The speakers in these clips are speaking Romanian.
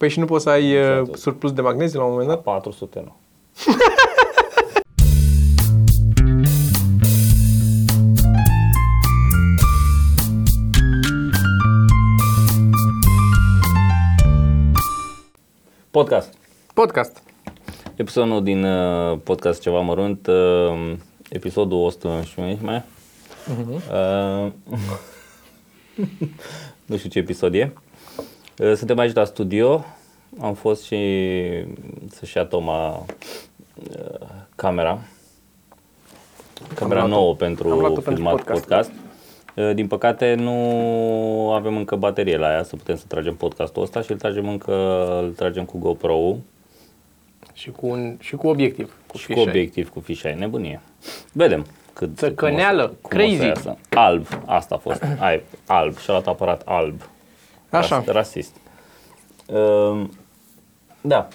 Păi și nu poți să ai uh, Exact. surplus de magneziu la un moment dat? 400 nu. Podcast. Podcast. Episodul din uh, podcast Ceva Mărunt, uh, episodul 111. Uh, nu știu ce episod e. Uh, suntem aici la studio. Am fost și să-și ia Toma uh, camera. Camera luat-o- nouă am pentru luat-o pentru filmat podcast. podcast. Uh, Din păcate nu avem încă baterie la ea să putem să tragem podcastul ăsta și îl tragem încă, îl tragem cu GoPro-ul Și cu, un, și cu obiectiv. Cu și cu fisheye. obiectiv, cu fișai, nebunie. Vedem cât Țăcăneală, cum o să- cum o să crazy. iasă. Alb, asta a fost. Ai, alb, și-a luat aparat alb. Așa. Ras- rasist. Um, da.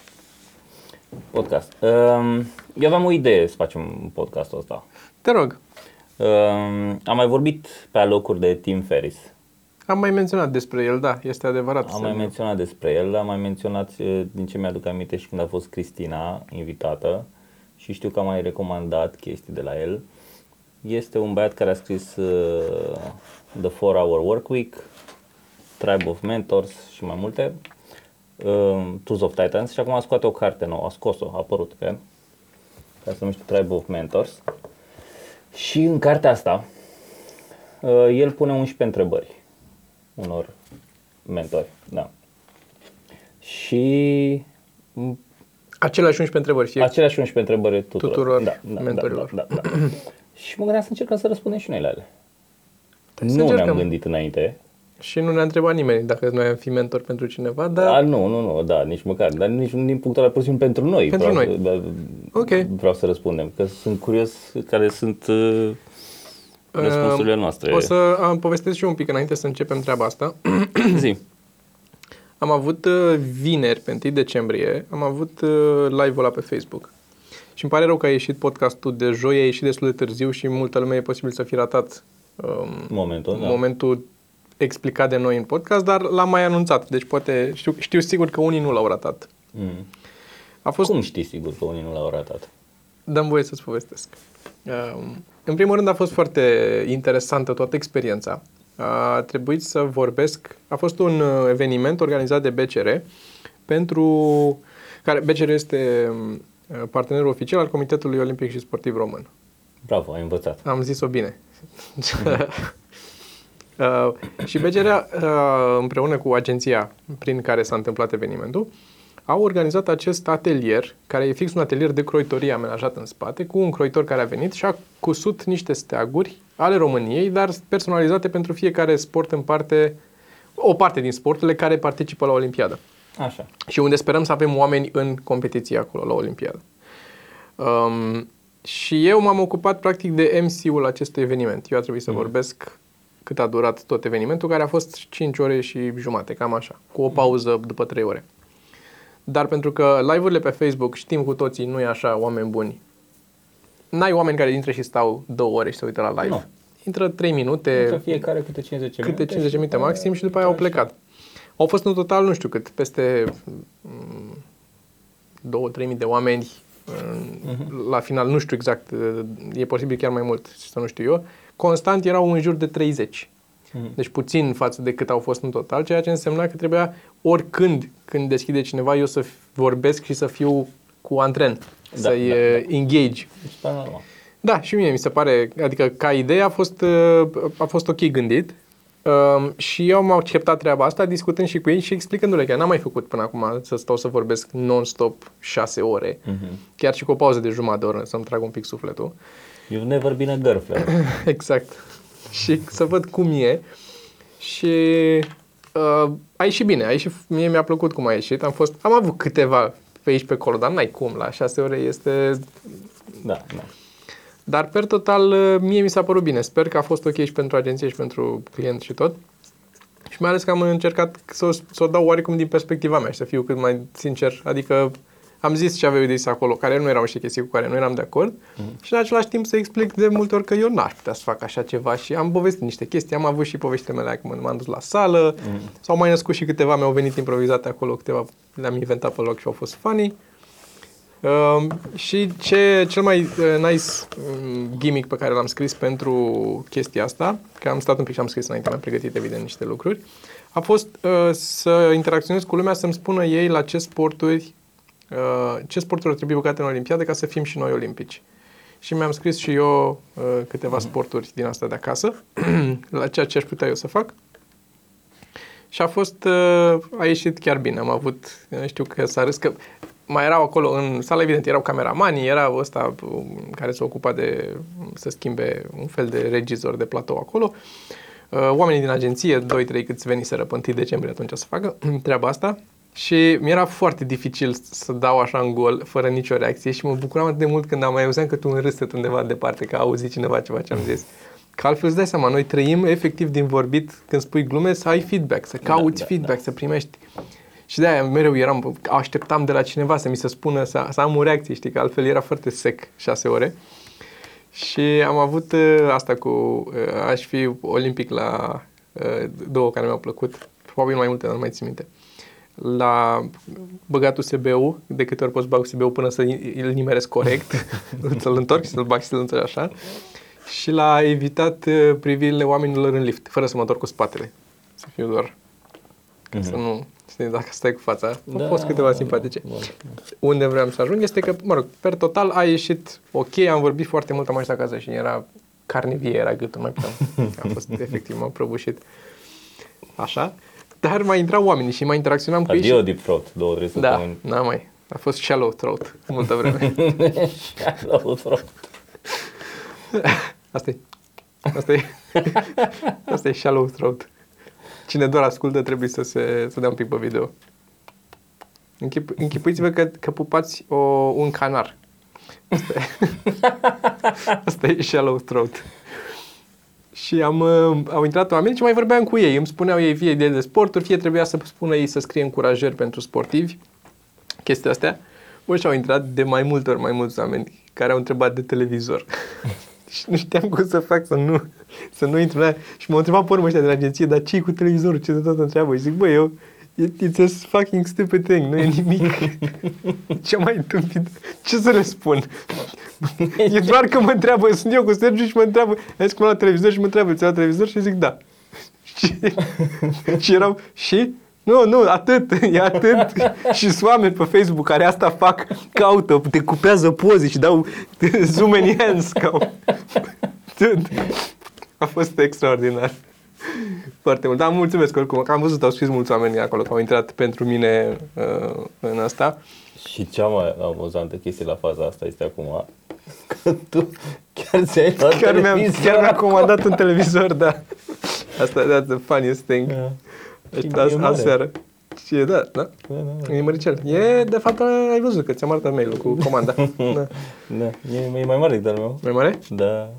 Podcast. Um, eu aveam o idee să facem podcastul ăsta. Te rog. Um, am mai vorbit pe alocuri de Tim Ferris. Am mai menționat despre el, da, este adevărat. Am mai menționat despre el, am mai menționat eh, din ce mi-aduc aminte și când a fost Cristina invitată și știu că am mai recomandat chestii de la el. Este un băiat care a scris uh, The 4 Hour Work Week, Tribe of Mentors și mai multe, uh, Tools of Titans și acum a scoate o carte nouă, a scos-o, a apărut, cred, care se numește Tribe of Mentors. Și în cartea asta, uh, el pune 11 întrebări unor mentori, da. Și m, Aceleași 11 întrebări, fie aceleași 11 întrebări tuturor. Tuturor da, da, mentorilor. Da, da, da, da. și mă gândeam să încercăm să răspundem și noi la ele. să nu ne-am încercăm. gândit înainte. Și nu ne-a întrebat nimeni dacă noi am fi mentor pentru cineva, dar Da. nu, nu, nu, da, nici măcar. Dar nici din punctul ăla, pur și simplu pentru noi. Pentru vreau noi. Să, da, Ok. Vreau să răspundem, că sunt curios care sunt uh, răspunsurile noastre. o să am povestesc și eu un pic înainte să începem treaba asta. Zi. Am avut uh, vineri, pe 1 decembrie, am avut uh, live-ul ăla pe Facebook. Și îmi pare rău că a ieșit podcastul de joi, a ieșit destul de târziu și multă lume e posibil să fi ratat um, Momentul, da. momentul explicat de noi în podcast, dar l-am mai anunțat, deci poate știu, știu sigur că unii nu l-au ratat. Mm. A fost Cum știi sigur că unii nu l-au ratat? Dăm voie să-ți povestesc. Um, În primul rând a fost foarte interesantă toată experiența. A trebuit să vorbesc, a fost un uh, eveniment organizat de BCR pentru care BCR este um, partenerul oficial al Comitetului Olimpic și Sportiv Român. Bravo, ai învățat. Am zis-o bine. uh, și BCR uh, împreună cu agenția prin care s-a întâmplat evenimentul au organizat acest atelier, care e fix un atelier de croitorie amenajat în spate, cu un croitor care a venit și a cusut niște steaguri ale României, dar personalizate pentru fiecare sport în parte, o parte din sporturile care participă la Olimpiadă Așa. și unde sperăm să avem oameni în competiție acolo, la Olimpiadă. Um, și eu m-am ocupat practic de MC-ul acestui eveniment. Eu a trebuit să vorbesc cât a durat tot evenimentul, care a fost 5 ore și jumate, cam așa, cu o pauză după 3 ore. Dar pentru că live-urile pe Facebook, știm cu toții, nu e așa, oameni buni. N-ai oameni care intră și stau două ore și se uită la live. Nu. Intră 3 minute, Intră fiecare câte 50 minute. câte 50 minute maxim și după aia au plecat. Au fost în total, nu știu cât, peste mm, 2-3 mii de oameni în- la final, nu știu exact, e posibil chiar mai mult, să nu știu eu. Constant erau în jur de 30. Deci puțin față de cât au fost în total, ceea ce însemna că trebuia oricând, când deschide cineva, eu să f- vorbesc și să fiu cu antren, Da, să-i da, uh, engage. Deci, până la urmă. Da, și mie mi se pare, adică ca idee a fost, uh, a fost ok gândit um, și eu am acceptat treaba asta discutând și cu ei și explicându-le că n-am mai făcut până acum să stau să vorbesc non-stop șase ore, Mhm. chiar și cu o pauză de jumătate de oră să-mi trag un pic sufletul. You've never been a girlfriend. exact. și să văd cum e și uh, a ieșit bine, a ieșit, mie mi-a plăcut cum a ieșit, am, fost, am avut câteva pe aici pe acolo, dar n-ai cum, la șase ore este da, da. Dar, per total, mie mi s-a părut bine. Sper că a fost ok și pentru agenție și pentru client și tot. Și mai ales că am încercat să o, să o dau oarecum din perspectiva mea și să fiu cât mai sincer. Adică am zis ce aveau de zis acolo, care nu erau niște chestii cu care nu eram de acord Mhm. și în același timp să explic de multe ori că eu n-aș putea să fac așa ceva și am povestit niște chestii, am avut și poveștile mele când m-am dus la sală, Mhm. s-au mai născut și câteva, mi-au venit improvizate acolo, câteva le-am inventat pe loc și au fost funny. Um, și ce, cel mai uh, nice um, gimmick pe care l-am scris pentru chestia asta, că am stat un pic și am scris înainte, mi-am pregătit evident niște lucruri, a fost uh, să interacționez cu lumea, să-mi spună ei la ce sporturi, uh, ce sporturi ar trebui băgate în Olimpiadă ca să fim și noi olimpici. Și mi-am scris și eu uh, câteva sporturi din asta de acasă, la ceea ce aș putea eu să fac. Și a fost, uh, a ieșit chiar bine. Am avut, uh, știu că s-a râs că mai erau acolo în sală, evident, erau cameramanii, era ăsta um, care se ocupa de um, să schimbe un fel de regizor de platou acolo. Uh, Oamenii din agenție, 2-3 câți veniseră pe 1 decembrie atunci să facă treaba asta. Și mi-era foarte dificil să dau așa în gol, fără nicio reacție și mă bucuram atât de mult când am mai auzeam că tu un râset undeva departe, că auzi cineva ceva ce am zis. Că altfel îți dai seama, noi trăim efectiv din vorbit când spui glume să ai feedback, să cauți da, feedback, să primești. Și de-aia mereu eram, așteptam de la cineva să mi se spună, să, să am o reacție, știi, că altfel era foarte sec șase ore. Și am avut uh, asta cu, uh, aș fi olimpic la uh, două care mi-au plăcut, probabil mai multe, dar nu mai țin minte. La băgat USB-ul, de câte ori poți bag USB-ul până să îl nimeresc corect, să-l întorc și să-l bag și să-l întorc așa. Și l-a evitat uh, privirile oamenilor în lift, fără să mă întorc cu spatele. Să fiu doar, ca să nu, știi, dacă stai cu fața. Au Da, fost câteva da, simpatice bun. unde vreau să ajung este că, mă rog, per total a ieșit ok, am vorbit foarte mult, am ajuns acasă și era carne vie, era gâtul, mai puteam. A fost efectiv, m-am prăbușit. Așa. Dar mai intrau oamenii și mai interacționam cu ei. Adio Și... deep throat, două, trei Da, săptămâni. n mai. A fost shallow throat multă vreme. Shallow throat. Asta e. Asta e. Asta e shallow throat. Cine doar ascultă trebuie să se să dea un pic pe video. Închip, închipuiți-vă că, că pupați o, un canar. Asta e, Asta e shallow throat. Și am, uh, au intrat oameni și mai vorbeam cu ei. Îmi spuneau ei fie de, de sporturi, fie trebuia să spună ei să scrie încurajări pentru sportivi. Chestia astea. Bă, și au intrat de mai multe ori mai mulți oameni care au întrebat de televizor. și nu știam cum să fac să nu, să nu intru la aia. Și m-au întrebat pe urmă ăștia de la agenție, dar ce cu televizorul? Ce de tot întreabă? Și zic, bă, eu, it's a fucking stupid thing, nu e nimic. ce mai stupid? Ce să le spun? e doar că mă întreabă, sunt eu cu Sergiu și mă întreabă, hai să la televizor și mă întreabă, ți la televizor? Și zic, da. și, și erau, și? Nu, nu, atât, e atât. și sunt oameni pe Facebook care asta fac, caută, te cupează poze și dau zoom in hands. Ca... Atât. A fost extraordinar. Foarte mult. Dar mulțumesc oricum, că am văzut, au scris mulți oameni acolo, că au intrat pentru mine uh, în asta. Și cea mai amuzantă chestie la faza asta este acum că tu chiar ți-ai luat Chiar mi-am, televizor chiar mi-am acum. comandat un televizor, da. Asta, that's the funniest thing. Da. Și Asta, e mare. aseară. Și e, da, da. Da, da, E măricel. E, de fapt, ai văzut că ți-am arătat mail-ul cu comanda. da. da. E, e mai mare decât al meu. Mai mare? Da.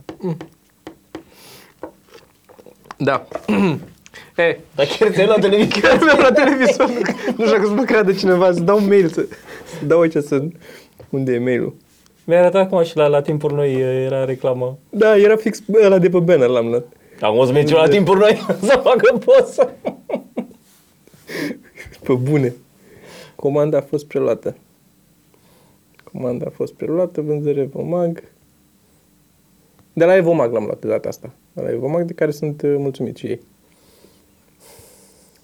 Da. e, Dar chiar ți-ai luat televizor. chiar mi-am la televizor. nu știu dacă să mă creadă cineva, să dau un mail, să, să dau aici să... Unde e mail-ul? Mi-a arătat acum și la, la timpuri noi era reclamă. Da, era fix ăla de pe banner, l-am luat. Am o să mergem la timpuri noi să facă poză. Pe bune. Comanda a fost preluată. Comanda a fost preluată, vânzări Evomag. De la Evomag l-am luat de data asta. De la Evomag, de care sunt uh, mulțumit și ei.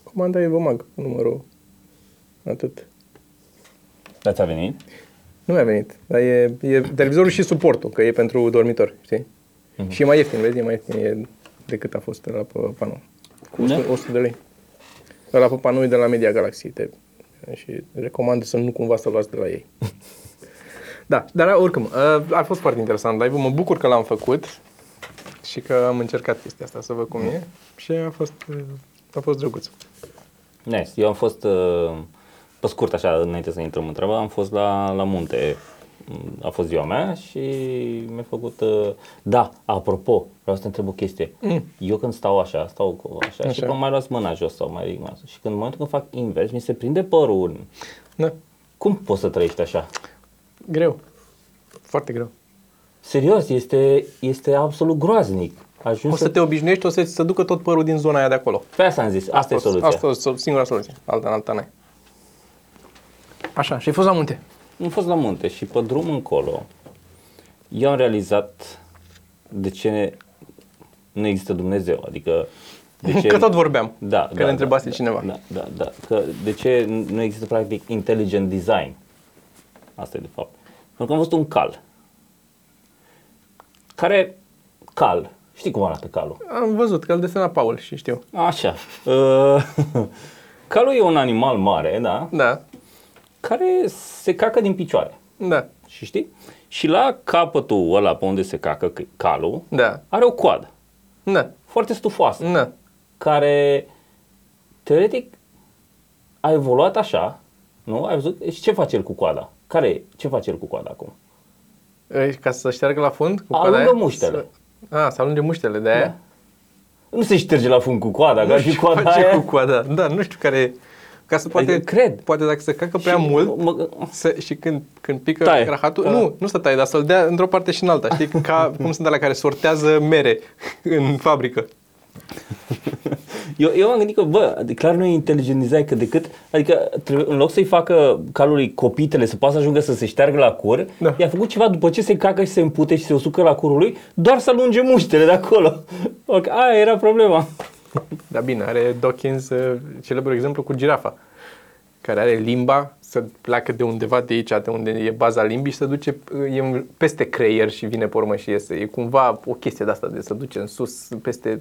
Comanda Evomag, numărul atât. Da, ți-a venit? Nu mi-a venit, dar e, e televizorul și suportul, că e pentru dormitor, știi? Mhm. Și e mai ieftin, vezi, e mai ieftin e decât a fost la pe panou. Cu 100, Da? 100 de lei. La pe panou e de la Media Galaxy te, și recomand să nu cumva să luați de la ei. da, dar oricum, a, a fost foarte interesant live Mă bucur că l-am făcut și că am încercat chestia asta să văd cum e și a fost, a fost drăguț. Nice. Eu am fost, uh, pe scurt așa, înainte să intrăm în treabă, am fost la, la munte. A fost ziua mea și mi-a făcut... uh, Da, apropo, vreau să te întreb o chestie. Mm. Eu când stau așa, stau cu așa, Așa. și când mai luați mâna jos sau mai ridic mâna sus. Și când în momentul când fac invers, mi se prinde părul în Da. Cum poți să trăiești așa? Greu. Foarte greu. Serios, este, este absolut groaznic. Ajungi O să te obișnuiești, o să ți se ducă tot părul din zona aia de acolo. Pe asta am zis, asta, e soluția. Asta e so- singura soluție. Alta, alta n-ai. Așa, și ai fost la munte. Am fost la munte și pe drum încolo eu am realizat de ce nu există Dumnezeu. Adică de ce... Că tot vorbeam. Da, Că da, ne întrebase da, cineva. Da, da, da. Că de ce nu există practic intelligent design? Asta e de fapt. Pentru că am văzut un cal. Care cal. Știi cum arată calul? Am văzut că îl desena Paul și știu. Așa. Uh, calul e un animal mare, da? Da, Care se cacă din picioare. da, Și știi? Și la capătul ăla pe unde se cacă c- calul, da, are o coadă da, foarte stufoasă, da. care teoretic a evoluat așa, nu? Ai văzut? Și ce face el cu coada? Care e? Ce face el cu coada acum? E, Ca să șteargă la fund? Cu Alungă coada aia? muștele. Să... A, să alunge muștele de aia? Da. Nu se șterge la fund cu coada, ca Nu și știu coada ce aia. cu coada. Da, nu știu care e. Ca să poate, Adică cred. poate dacă se cacă prea Și mult mă- să, și când, când pică Taie. rahatul, Da. nu, nu să taie, dar să-l dea într-o parte și în alta. Știi, ca cum sunt alea care sortează mere în fabrică. Eu, eu am gândit că, bă, de clar nu e inteligent design, că decât, adică trebuie, în loc să-i facă calului copitele să poată să ajungă să se șteargă la cur, Da. i-a făcut ceva după ce se cacă și se împute și se usucă la curul lui, doar să alunge muștele de acolo. Ok, Aia era problema. Dar bine, are Dawkins uh, celebrul exemplu cu girafa, care are limba, să pleacă de undeva de aici, de unde e baza limbii și se duce uh, e peste creier și vine pe urmă și iese. E cumva o chestie de asta de să duce în sus, peste,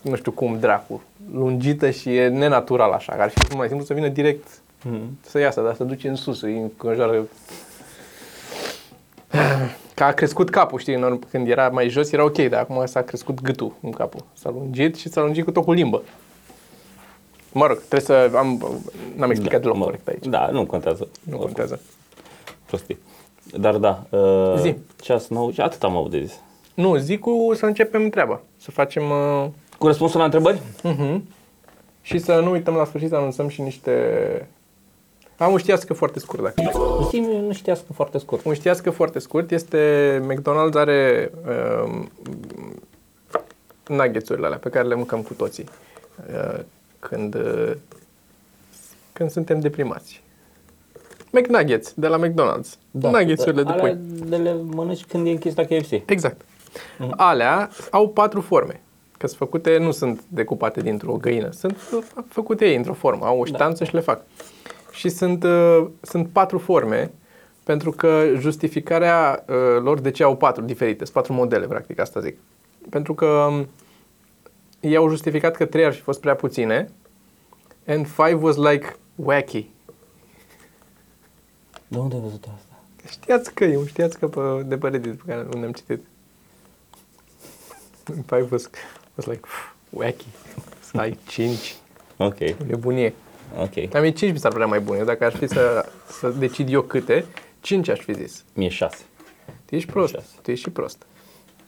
nu știu cum, dracu, lungită și e nenatural așa. Ar fi mai simplu să vină direct Mm. să iasă, dar să duce în sus, îi înconjoară Că a crescut capul, știi, în- când era mai jos era ok, dar acum s-a crescut gâtul în capul. S-a lungit și s-a lungit cu tot cu limbă. Mă rog, trebuie să am... N-am explicat deloc mă, corect aici. Da, nu contează. Nu contează. Prostii. Dar da, uh, Zi. ceas nou și atât am avut de zis. Nu, zic cu să începem treaba. Să facem... Uh, Cu răspunsul la întrebări? uh-huh. Și să nu uităm la sfârșit să anunțăm și niște... Am un știască foarte scurt, dacă vrei. Zi, nu știați că foarte scurt. Un știască foarte scurt este McDonald's are uh, nuggets-urile alea pe care le mâncăm cu toții uh, când, uh, când suntem deprimați. McNuggets de la McDonald's. Da, Nuggets-urile de Alea pui. de le mănânci când e închis la KFC. Exact. Alea au patru forme. Că sunt făcute, nu sunt decupate dintr-o găină, sunt uh, făcute ei într-o formă, au o ștanță și le fac. Și sunt, uh, sunt patru forme, pentru că justificarea uh, lor de ce au patru diferite, sunt patru modele, practic, asta zic. Pentru că um, ei au justificat că trei ar fi fost prea puține, and five was like wacky. De unde ai văzut asta? Știați că e un știați că pe, de pe Reddit pe care unde am citit. Five was, was like pf, wacky. Să ai 5. Ok, Nebunie. Ok. Am 5 mi s-ar părea mai bune. Dacă aș fi să, să decid eu câte, 5 aș fi zis. Mie șase. Tu ești prost. Șase. Tu ești și prost.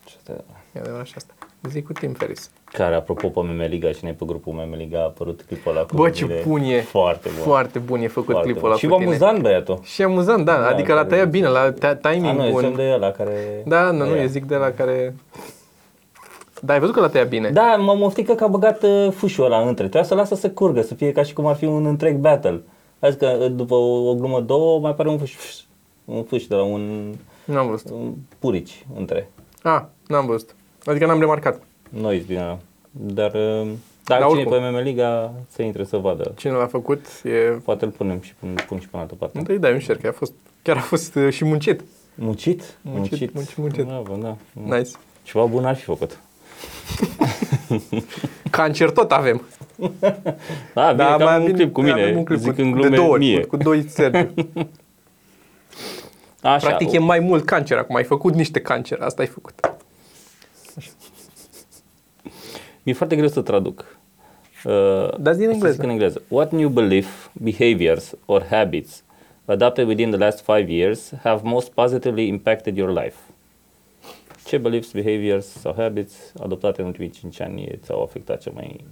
Și asta- E adevărat și asta. Zic cu Tim Ferris. Care, apropo, pe Memeliga, cine e pe grupul Memeliga, a apărut clipul ăla cu Bă, ce mâinile. bun e. Foarte bun. Foarte bun e făcut Foarte clipul bun. ăla Și cu vă tine. amuzant, băiatul. Și amuzant, da. Da, adică la care- tăia bine, la ta- A, timing nu, bun. sunt de ăla care... Da, nu, nu, Aia. eu zic de la care... Da, ai văzut că la tăia bine. Da, m-am oftică că a băgat uh, fâșul ăla între. Trebuia să lasă să curgă, să fie ca și cum ar fi un întreg battle. Azi că uh, după o, o glumă, două, mai apare un fâș, fâș, un fâș de la un, N-am văzut. un purici între. Ah, n-am văzut. Adică n-am remarcat. Noi din ăla. Dar uh, Dar dacă cine e oricum. pe MM Liga, să intre să vadă. Cine l-a făcut e... Poate îl punem și pun, pun și pe altă parte. Nu te dai un șer, că a fost, chiar a fost uh, și muncit. Muncit? Muncit, muncit, muncit. Bravo, da. Nice. Ceva bun ar fi făcut. Cancer tot avem. Da, bine, da, am un clip cu mine, avem un clip zic cu, în glume de două ori, mie. Cu, cu doi Sergiu. Așa, Practic e mai mult cancer acum. Ai făcut niște cancer. Asta ai făcut. mi-e foarte greu să traduc. Uh, Dar zi în o să engleză. zic în engleză. What new belief, behaviors or habits adopted within the last five years have most positively impacted your life? Ce beliefs, behaviors sau habits adoptate în ultimii 5 ani ți-au afectat cel mai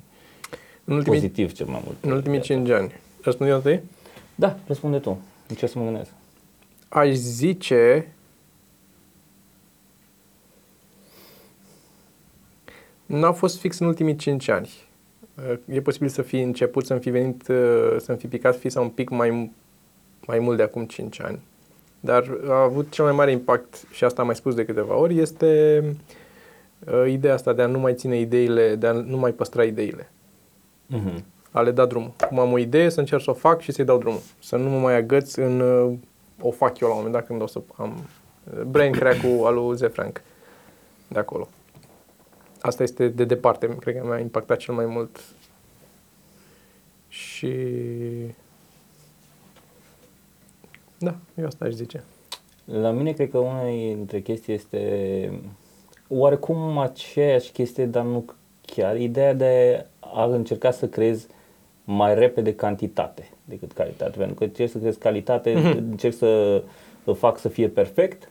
În ultimii, pozitiv cel mai mult? în ultimii 5 ani. Răspunde eu întâi? Da, răspunde tu. Ce să mă gândesc? Aș zice... N-a fost fix în ultimii 5 ani. E posibil să fi început, să-mi fi venit, să-mi fi picat fisa un pic mai, mai mult de acum 5 ani. Dar a avut cel mai mare impact, și asta am mai spus de câteva ori, este uh, ideea asta de a nu mai ține ideile, de a nu mai păstra ideile. Mhm. A le da drumul. Cum am o idee, să încerc să o fac și să-i dau drumul. Să nu mă mai agăț în uh, o fac eu la un moment dat când o să am uh, brain crack-ul al lui Zefrank de acolo. Asta este de departe, cred că mi-a impactat cel mai mult. Și da, eu asta aș zice. La mine cred că una dintre chestii este oarecum aceeași chestie, dar nu chiar. Ideea de a încerca să creezi mai repede cantitate decât calitate. Pentru că încerci să crezi calitate, mm-hmm. încerci să îl fac să fie perfect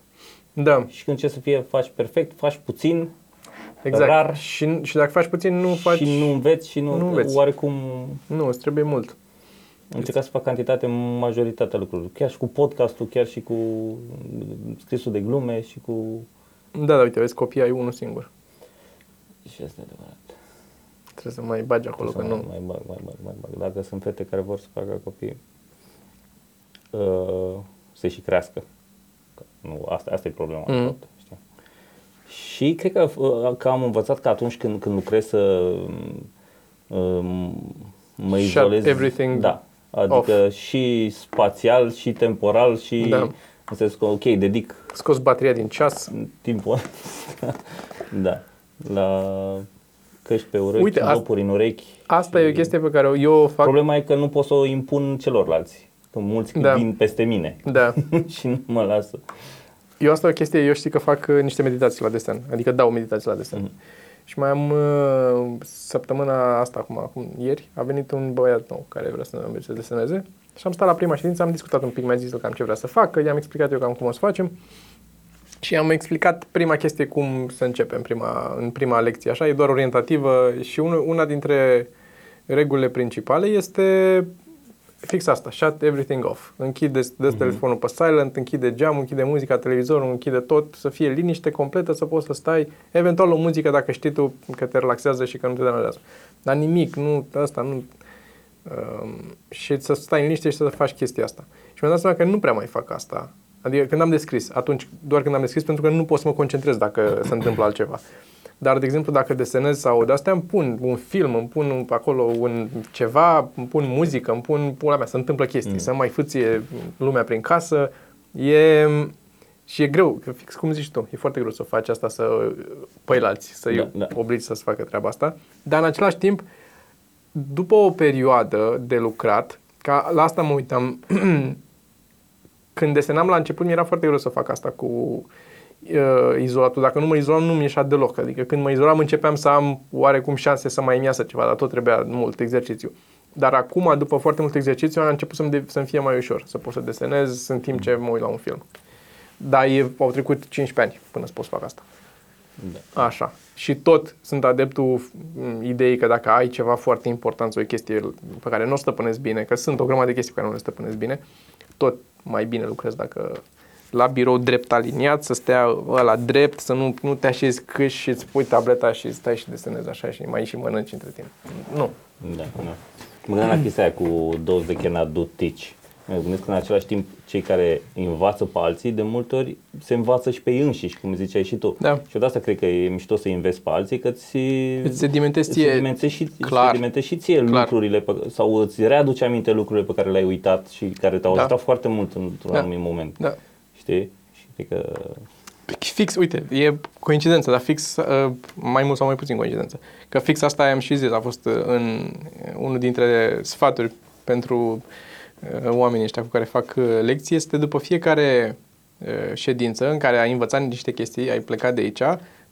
Da, și când încerci să fie faci perfect, faci puțin exact. rar Și, și dacă faci puțin, nu faci... și nu înveți și nu, nu înveți. oarecum Nu, îți trebuie mult. Am încercat să fac cantitate în majoritatea lucrurilor. Chiar și cu podcastul, chiar și cu scrisul de glume și cu... Da, da, uite, vezi, copii ai unul singur. Și asta e adevărat. Trebuie să mai bagi acolo, Să că mai, nu... mai bag, mai bag, mai bag. Dacă sunt fete care vor să facă copii, uh, să și crească. Că Nu, asta, asta e problema. Mhm. Mm. Tot, știi? Și cred că, uh, că am învățat că atunci când, când lucrez să um, mă Shut izolez. everything da. Adică și spațial, și temporal, și Da. în sensul că, ok, dedic Scos bateria din ceas. timpul da, la căști pe urechi, Uite, Uite, asta- în urechi. Asta e o chestie pe care eu o fac... Problema e că nu pot să o impun celorlalți. Că mulți Da. vin peste mine Da. și nu mă lasă. Eu asta e o chestie, eu știu că fac uh, niște meditații la desen, adică dau meditații la desen. Mhm. Și mai am uh, săptămâna asta, acum, acum ieri, a venit un băiat nou care vrea să învețe să deseneze. Și am stat la prima ședință, am discutat un pic, mi-a zis el cam ce vrea să facă, i-am explicat eu cam cum o să facem. Și am explicat prima chestie cum să începem prima, în prima lecție, așa, e doar orientativă și un, una dintre regulile principale este fix asta, shut everything off. Închide, dă telefonul pe silent, închide geamul, închide muzica, televizorul, închide tot, să fie liniște completă, să poți să stai, eventual o muzică dacă știi tu că te relaxează și că nu te deranjează. Dar nimic, nu, asta nu... Um, și să stai în liniște și să faci chestia asta. Și mi-am dat seama că nu prea mai fac asta. Adică când am descris, atunci doar când am descris, pentru că nu pot să mă concentrez dacă se întâmplă altceva. Dar, de exemplu, dacă desenez sau de astea, îmi pun un film, îmi pun acolo un ceva, îmi pun muzică, îmi pun pula mea, se întâmplă chestii, mm. să mai fâție lumea prin casă. E, și e greu, că fix cum zici tu, e foarte greu să faci asta să păi la alții, să-i Da, da. obligi să-ți facă treaba asta. Dar, în același timp, după o perioadă de lucrat, ca la asta mă uitam, când desenam la început, mi era foarte greu să fac asta cu uh, izolatul. Dacă nu mă izolam, nu mi ieșea deloc. Adică când mă izolam, începeam să am oarecum șanse să mai îmi iasă ceva, dar tot trebuia mult exercițiu. Dar acum, după foarte mult exercițiu, a început să-mi, de- să-mi fie mai ușor, să pot să desenez în timp ce mă uit la un film. Dar e, au trecut 15 ani până să pot să fac asta. Da. Așa. Și tot sunt adeptul m, ideii că dacă ai ceva foarte important sau o chestie pe care nu o stăpânesc bine, că sunt o grămadă de chestii pe care nu le stăpânesc bine, tot mai bine lucrez dacă la birou drept aliniat, să stea la drept, să nu, nu te așezi câși și îți pui tableta și stai și desenezi așa și mai și mănânci între timp. Nu. Da, da. Mă gândeam la chestia aia cu those they cannot do teach. Mă gândesc că în același timp cei care învață pe alții de multe ori se învață și pe ei înșiși, cum ziceai și tu. Da. Și eu de asta cred că e mișto să înveți pe alții, că ți Îți sedimentezi îți ție- sedimentezi și, Clar. îți sedimentezi și ție Clar. lucrurile pe, sau îți readuce aminte lucrurile pe care le-ai uitat și care te-au Da. ajutat foarte mult într-un Da. anumit moment. Da. Știi? Și cred că Fix, uite, e coincidență, dar fix, uh, mai mult sau mai puțin coincidență. Că fix asta am și zis, a fost uh, în unul dintre sfaturi pentru uh, oamenii ăștia cu care fac uh, lecții, este după fiecare uh, ședință în care ai învățat niște chestii, ai plecat de aici,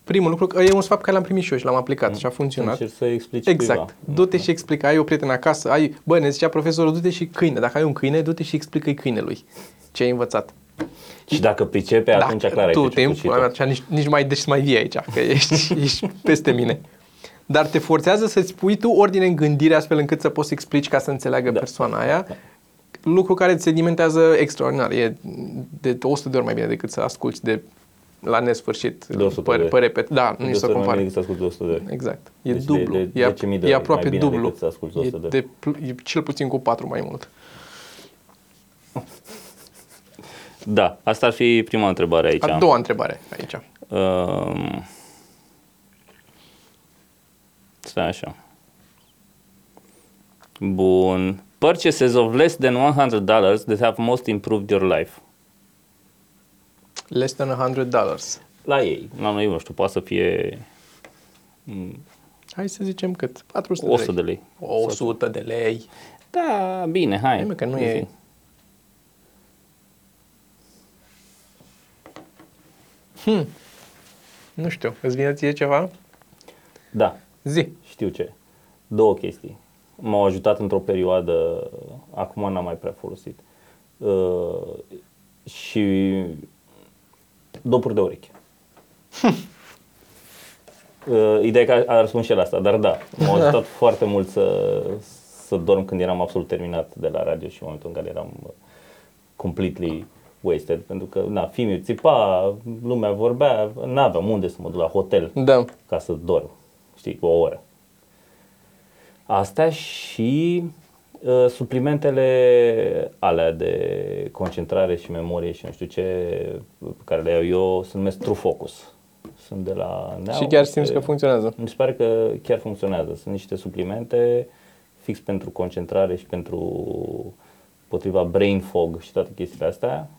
primul lucru, că e un sfat pe care l-am primit și eu și l-am aplicat și a funcționat. încerci să explici Exact. cuiva. Du-te și explică. Ai o prietenă acasă, ai, bă, ne zicea profesorul, du-te și câine. Dacă ai un câine, du-te și explică-i câinelui ce ai învățat. Și dacă pricepe, atunci clar ai tu te priceput și impui, tu. atunci nici, nici mai deci să mai vii aici, că ești, ești peste mine. Dar te forțează să-ți pui tu ordine în gândire astfel încât să poți să explici ca să înțeleagă Da. persoana aia. lucru care îți sedimentează extraordinar. E de 100 de ori mai bine decât să asculti de la nesfârșit. De 100 pe, de ori. pe repet. Da, nu De e să 100 ori mai compare. bine decât să asculti de 100 de ori. Exact. E Deci de- dublu. de e, 10.000 de e ori aproape mai bine dublu. decât să asculti de 100 de e, de, pl- e cel puțin cu 4 mai mult. Da, asta ar fi prima întrebare aici. A doua întrebare aici. Um, stai așa. Bun. Purchases of less than 100 dollars that have most improved your life. Less than 100 dollars. La ei, la noi, nu știu, poate să fie mm, Hai să zicem cât? 400 100 de de lei. lei. 100 de lei. Da, bine, hai. Hai, mă, că nu Zi. E- Nu știu, îți vine ție ceva? Da, Zi. știu ce. Două chestii. M-au ajutat într-o perioadă, acum n-am mai prea folosit. Uh, și dopuri de ureche. uh, ideea e că a răspuns și el asta, dar da, m-a ajutat foarte mult să, să dorm când eram absolut terminat de la radio și în momentul în care eram uh, completely wasted, pentru că, na, filmul țipa, lumea vorbea, n-aveam unde să mă duc la hotel Da. ca să dorm, știi, o oră. Astea și uh, suplimentele alea de concentrare și memorie și nu știu ce, pe care le iau eu, se numesc True Focus. Sunt de la Neau. Și chiar simți Se- că funcționează. Mi se pare că chiar funcționează. Sunt niște suplimente fix pentru concentrare și pentru potriva brain fog și toate chestiile astea uh,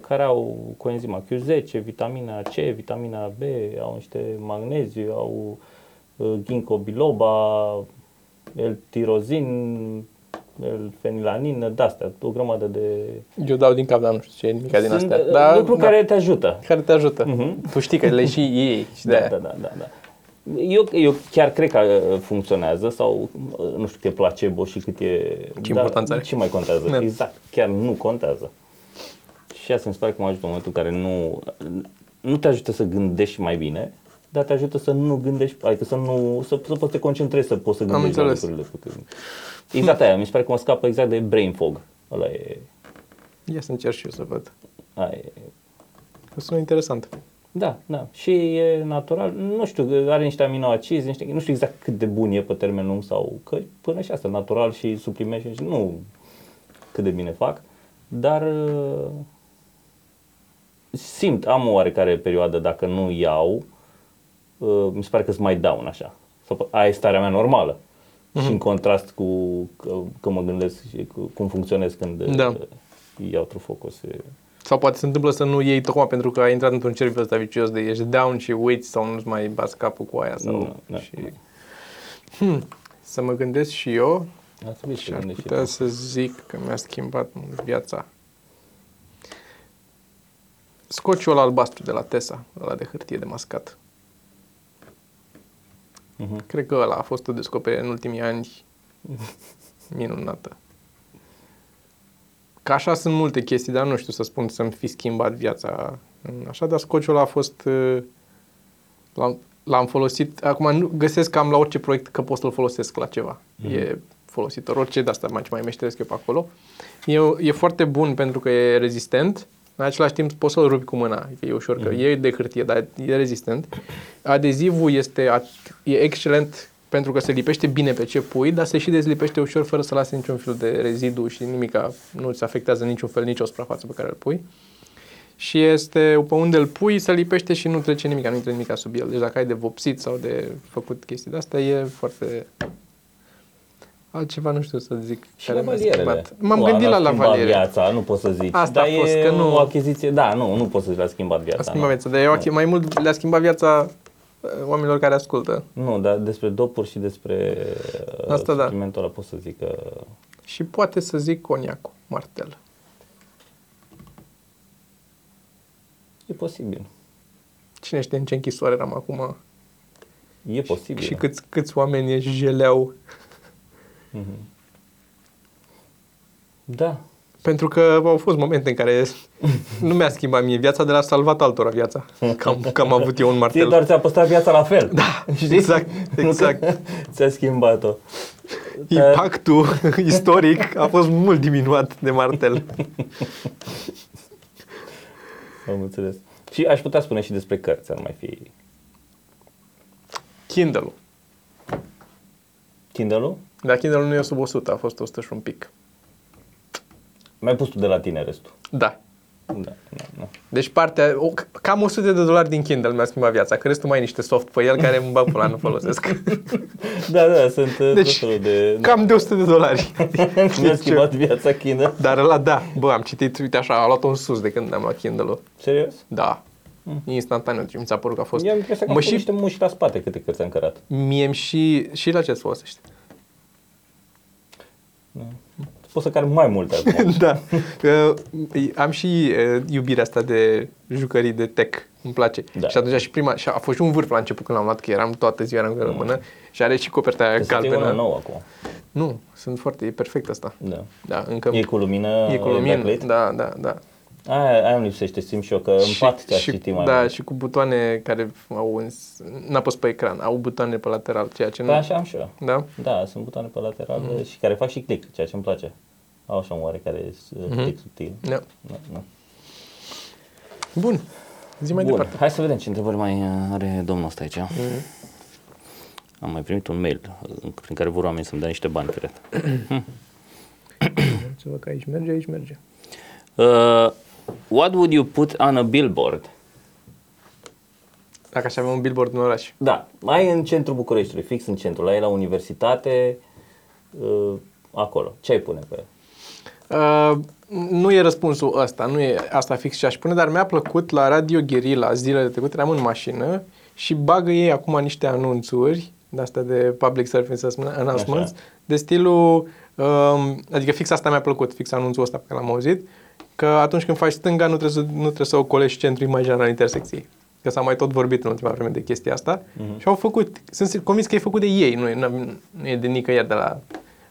care au coenzima Q10, vitamina C, vitamina B, au niște magneziu, au uh, ginkgo biloba, L-tirozin, L-fenilanină, de-astea, o grămadă de... Eu dau din cap, dar nu știu ce e nimic din Sunt astea. uh, Da, lucruri da, care te ajută. care te ajută. Mhm. Tu știi că le și ei și de Da, aia. da, da, da, da. Eu, eu chiar cred că uh, funcționează sau uh, nu știu cât e placebo și cât e... Ce dar importanță are. Ce mai contează? Da. Exact, chiar nu contează. Și asta mi se pare că mă ajută în momentul în care nu, nu te ajută să gândești mai bine, dar te ajută să nu gândești, adică să nu, să, să poți să te concentrezi, să poți să Am gândești la înțeles. lucrurile. pe care- Exact aia, mi se pare că mă scapă exact de brain fog. Ăla e, Ia să încerc și eu să văd. aia e Că sună interesant. Da, da. Și e natural, nu știu, are niște aminoacizi, niște, nu știu exact cât de bun e pe termen lung sau că până și asta, natural și suplimente și nu cât de bine fac, dar uh, simt, am o oarecare perioadă dacă nu iau, uh, mi se pare că îți mai down așa. Sau, aia e starea mea normală. Și în contrast cu că, că mă gândesc și cu, cum funcționez când Da. uh, iau Trufocus. E, Sau poate se întâmplă să nu iei tocmai pentru că ai intrat într-un cerc ăsta vicios de ești down și uiți sau nu-ți mai bați capul cu aia sau... Nu, da. și... Hmm, să mă gândesc și eu ar trebui să și te ar gândești și putea tu. să zic că mi-a schimbat mult viața. Scociul ăla albastru de la Tesa, ăla de hârtie de mascat. Mhm. Cred că ăla a fost o descoperire în ultimii ani minunată. Ca așa sunt multe chestii, dar nu știu să spun să-mi fi schimbat viața în așa, dar scociul ăla a fost... uh, L-am, l-am folosit, acum nu găsesc cam la orice proiect că pot să-l folosesc la ceva. Mhm. E folositor, orice de asta mai, ce mai meșteresc eu pe acolo. E, e foarte bun pentru că e rezistent, în același timp poți să-l rupi cu mâna, adică e ușor, că e de hârtie, dar e rezistent. Adezivul este at- e excelent pentru că se lipește bine pe ce pui, dar se și dezlipește ușor fără să lase niciun fel de rezidu și nimica, nu ți afectează niciun fel nicio suprafață pe care îl pui. Și este, pe unde îl pui, se lipește și nu trece nimic, nu intră nimic sub el. Deci dacă ai de vopsit sau de făcut chestii de astea, e foarte... Altceva nu știu să zic. Și lavalierele. M-am Nu, gândit a la schimbat lavaliere. viața, nu poți să zici. Asta dar a fost, e că nu- o achiziție, da, nu, nu poți să zici le-a schimbat viața. A schimbat nu. viața, dar eu achii- mai mult le-a schimbat viața uh, oamenilor care ascultă. Nu, dar despre dopuri și despre uh, Asta da. suplimentul ăla pot să zic că Și poate să zic coniacul, martel. e posibil. Cine știe în ce închisoare eram acum E posibil. și câți, câți oameni își jeleau. Da. Pentru că au fost momente în care nu mi-a schimbat mie viața, de la salvat altora viața. Că am, că am avut eu un Ție martel. doar ți-a păstrat viața la fel. Da, Știi? exact, Nu că exact. Ți-a schimbat-o. Impactul istoric a fost mult diminuat de martel. Am înțeles. Și aș putea spune și despre cărți, ar mai fi Kindle-ul. Kindle-ul? Dar Kindle-ul nu e sub 100, a fost 100 și un pic. Mai pus tu de la tine restul. Da. Da, da, da. Deci partea, o, cam 100 de dolari din Kindle mi-a schimbat viața, că restul mai e niște soft pe el care îmi bag pula, nu folosesc. Da, da, sunt uh, Deci, tot felul de... Cam de 100 de dolari. Mi-a schimbat viața Kindle. Dar ăla da, bă, am citit, uite așa, a luat un sus de când am luat Kindle-ul. Serios? Da. Instantaneu, mi s-a părut că a fost... Eu am impresia că Mă am și... și, niște muși la spate câte cărți am cărat. mie și, și la ce îți folosește? Poți să car mai multe acum. da. Că am și uh, iubirea asta de jucării de tech. Îmi place. Da. Și atunci și prima, și a fost și un vârf la început când l-am luat, că eram toată ziua eram cu el în mână și are și coperta aia Trebuie să fie una galbenă. nouă acum. Nu, sunt foarte, e perfect asta. Da. Da, încă E cu lumină e cu lumină. backlit? Da, da, da. Aia, aia îmi lipsește, simt și eu, că în pat ți-aș citi mai da, mult. și cu butoane care au un, n-a pus pe ecran, au butoane pe lateral, ceea ce nu... Păi așa am și eu. Da? Da, sunt butoane pe lateral Mhm. și care fac și click, ceea ce îmi place. Au așa un oarecare uh, click subtil. Da. Da, da. Bun. Zi mai Bun, departe. hai să vedem ce întrebări mai uh, are domnul ăsta aici. Mhm. Am mai primit un mail uh, prin care vor oameni să-mi dea niște bani, cred. Să văd că aici merge, aici merge. Uh, what would you put on a billboard? Dacă aș avea un billboard în oraș. Da, mai în centrul Bucureștiului, fix în centru, la ei la universitate, uh, acolo. Ce ai pune pe el? Uh, nu e răspunsul ăsta, nu e asta fix ce aș pune, dar mi-a plăcut la Radio Guerilla zilele trecute, eram în mașină și bagă ei acum niște anunțuri de astea de public service announcements, Așa. de stilul, um, adică fix asta mi-a plăcut, fix anunțul ăsta pe care l-am auzit, că atunci când faci stânga nu trebuie să, nu trebuie să ocolești centrul imaginal al intersecției. Că s-a mai tot vorbit în ultima vreme de chestia asta Mhm. și au făcut, sunt convins că e făcut de ei, nu e, nu, nu e de nicăieri de la...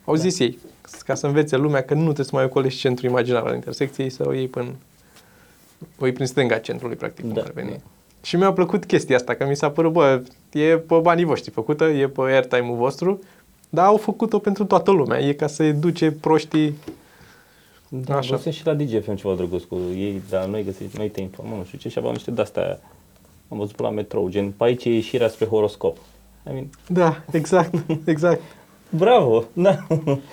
Au zis ei, ca să învețe lumea că nu trebuie să mai ocolești centrul imaginar al intersecției, să o iei până... O iei prin stânga centrului, practic, Da, cum ar veni. da. Și mi-a plăcut chestia asta, că mi s-a părut, bă, e pe banii voștri făcută, e pe airtime-ul vostru, dar au făcut-o pentru toată lumea. E ca să educe proștii Da, Așa. Așa. și la DGFM ceva drăguț cu ei, dar noi găsiți, noi te informăm, nu știu ce, și aveau niște de-astea, am văzut pe la metrou, gen, pe aici e ieșirea spre horoscop. I mean, Da, exact, exact. bravo, da.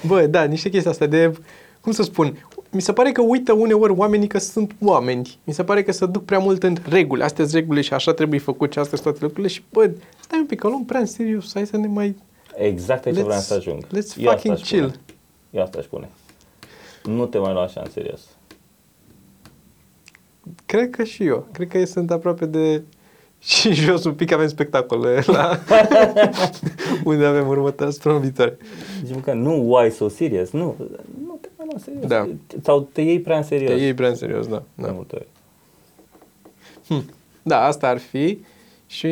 Bă, da, niște chestii astea de, cum să spun, mi se pare că uită uneori oamenii că sunt oameni. Mi se pare că se duc prea mult în reguli. Astea sunt regulile și așa trebuie făcut și astea sunt toate lucrurile și, bă, stai un pic, că o luăm prea în serios. Hai să ne mai... Exact aici Let's- vreau să ajung. let's Eu asta fucking aș chill. Spune. Eu asta aș spune. Nu te mai lua așa în serios. Cred că și eu. Cred că sunt aproape de... Și jos un pic avem spectacole la... unde avem următoarea spre viitoare. Zici că nu, why so serious? Nu, nu te mai lua în serios. Da. Sau te iei prea în serios. Te iei prea în serios, da. de da. multe ori. Hm. Da, asta ar fi. Și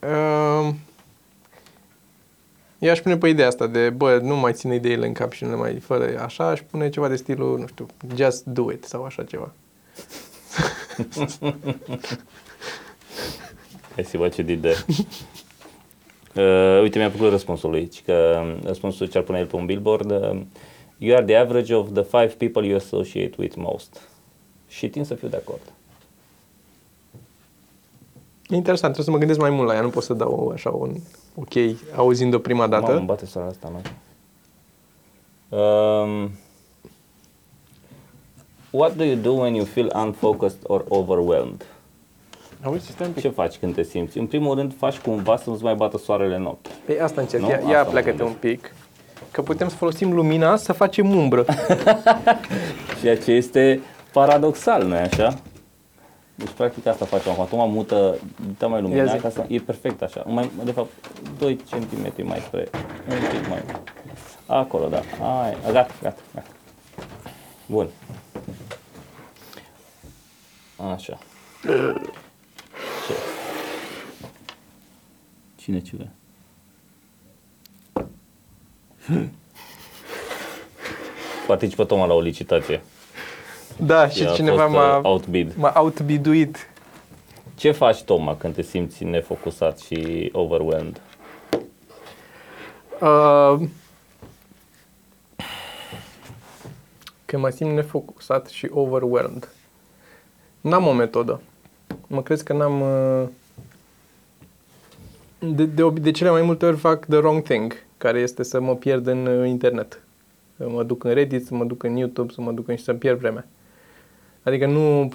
uh, eu aș pune pe ideea asta de, bă, nu mai ține ideile în cap și nu le mai fără așa, aș pune ceva de stilul, nu știu, just do it sau așa ceva. I see what you did there. uh, uite, mi-a plăcut răspunsul lui, ci că um, răspunsul ce ar pune el pe un billboard, uh, you are the average of the five people you associate with most. Și tind să fiu de acord. E interesant, trebuie să mă gândesc mai mult la ea, nu pot să dau așa un ok, auzind-o prima Mamă, dată. îmi bate sora asta, nu? Um, what do you do when you feel unfocused or overwhelmed? Auzi, stai un pic. Ce faci când te simți? În primul rând, faci cumva să nu-ți mai bată soarele în ochi. Păi asta încerc, Nu? ia, ia Asta pleacă-te mă un pic, că putem să folosim lumina să facem umbră. Ceea ce este paradoxal, nu așa? Deci, practic, asta facem acum. Acum mută, dă mai Ia lumina, zi. ca să, e perfect așa. Mai, de fapt, 2 cm mai spre, un pic mai. Acolo, da. Ai, gata, gata, gata. Bun. Așa. Ce? Cine ce vrea? Participă Toma la o licitație. Da, și a cineva fost, m-a, uh, outbid. m-a outbiduit. Ce faci, Toma, când te simți nefocusat și overwhelmed? Uh, când mă simt nefocusat și overwhelmed. N-am o metodă. Mă crezi că n-am... uh, De, de, obi- de cele mai multe ori fac the wrong thing, care este să mă pierd în uh, internet. Să mă duc în Reddit, să mă duc în YouTube, să mă duc în și să pierd vremea. Adică nu,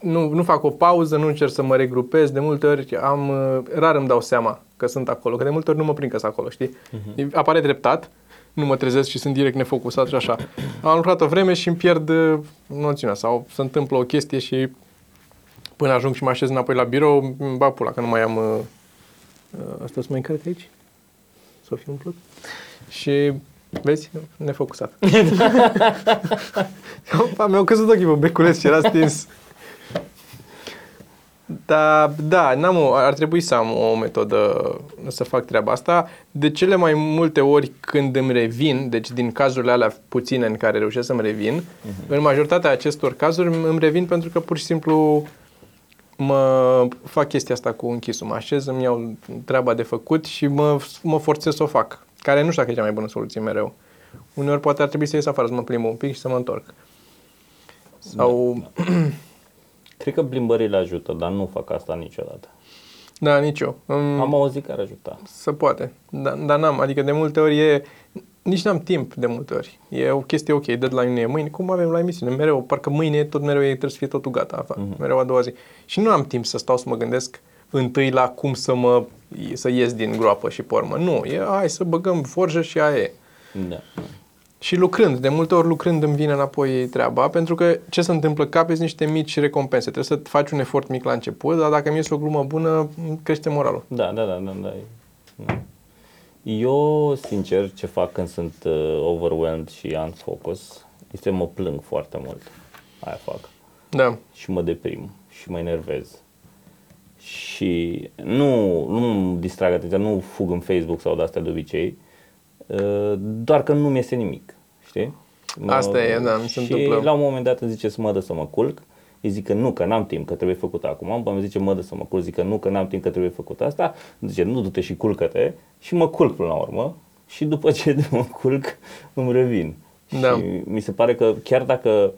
nu, nu fac o pauză, nu încerc să mă regrupez. De multe ori am, uh, rar îmi dau seama că sunt acolo, că de multe ori nu mă prind că sunt acolo, știi? Uh-huh. Apare treptat, nu mă trezesc și sunt direct nefocusat și așa. Am lucrat o vreme și îmi pierd uh, noțiunea sau se întâmplă o chestie și până ajung și mă așez înapoi la birou, îmi bag pula că nu mai am... Uh, uh, asta să mai încărc aici? Să o fi umplut? Și vezi, nefocusat. Opa, mi-au căzut ochii pe beculeț și era stins. Da, da, n-am o, ar trebui să am o metodă să fac treaba asta. De cele mai multe ori când îmi revin, deci din cazurile alea puține în care reușesc să-mi revin, uh-huh. în majoritatea acestor cazuri îmi revin pentru că pur și simplu mă fac chestia asta cu închisul. Mă așez, îmi iau treaba de făcut și mă, mă forțez să o fac. Care nu știu dacă e cea mai bună soluție mereu. Uneori poate ar trebui să ies afară, să mă plimb un pic și să mă întorc. Sau... Cred că plimbările ajută, dar nu fac asta niciodată. Da, nici eu. Îmi- Am auzit că ar ajuta. Se poate, dar dar n-am, adică de multe ori e, nici n-am timp de multe ori. E o chestie ok, deadline-ul e mâine, cum avem la emisiune, mereu, parcă mâine tot mereu e, trebuie să fie totul gata, uh-huh. mereu a doua zi. Și nu am timp să stau să mă gândesc întâi la cum să mă, să ies din groapă și pormă. Nu, e hai să băgăm forjă și aia e. Da. Și lucrând, de multe ori lucrând îmi vine înapoi treaba, pentru că ce se întâmplă, capeți niște mici recompense. Trebuie să faci un efort mic la început, dar dacă mi iese o glumă bună, îmi crește moralul. Da, da, da, da, da. da. Eu, sincer, ce fac când sunt uh, overwhelmed și unfocus, este mă plâng foarte mult. Aia fac. Da. Și mă deprim și mă enervez. Și nu, nu îmi distrag atenția, nu fug în Facebook sau de astea de obicei, uh, doar că nu mi-este nimic, știi? Mă- Asta e, da, mi se și întâmplă. la un moment dat îmi zice să mă dă să mă culc, îi zic că nu, că n-am timp, că trebuie făcut acum, păi îmi zice mă dă să mă culc, zic că nu, că n-am timp, că trebuie făcut asta, îmi zice nu, du-te și culcă-te și mă culc până la urmă și după ce mă culc îmi revin. Da. Și mi se pare că chiar dacă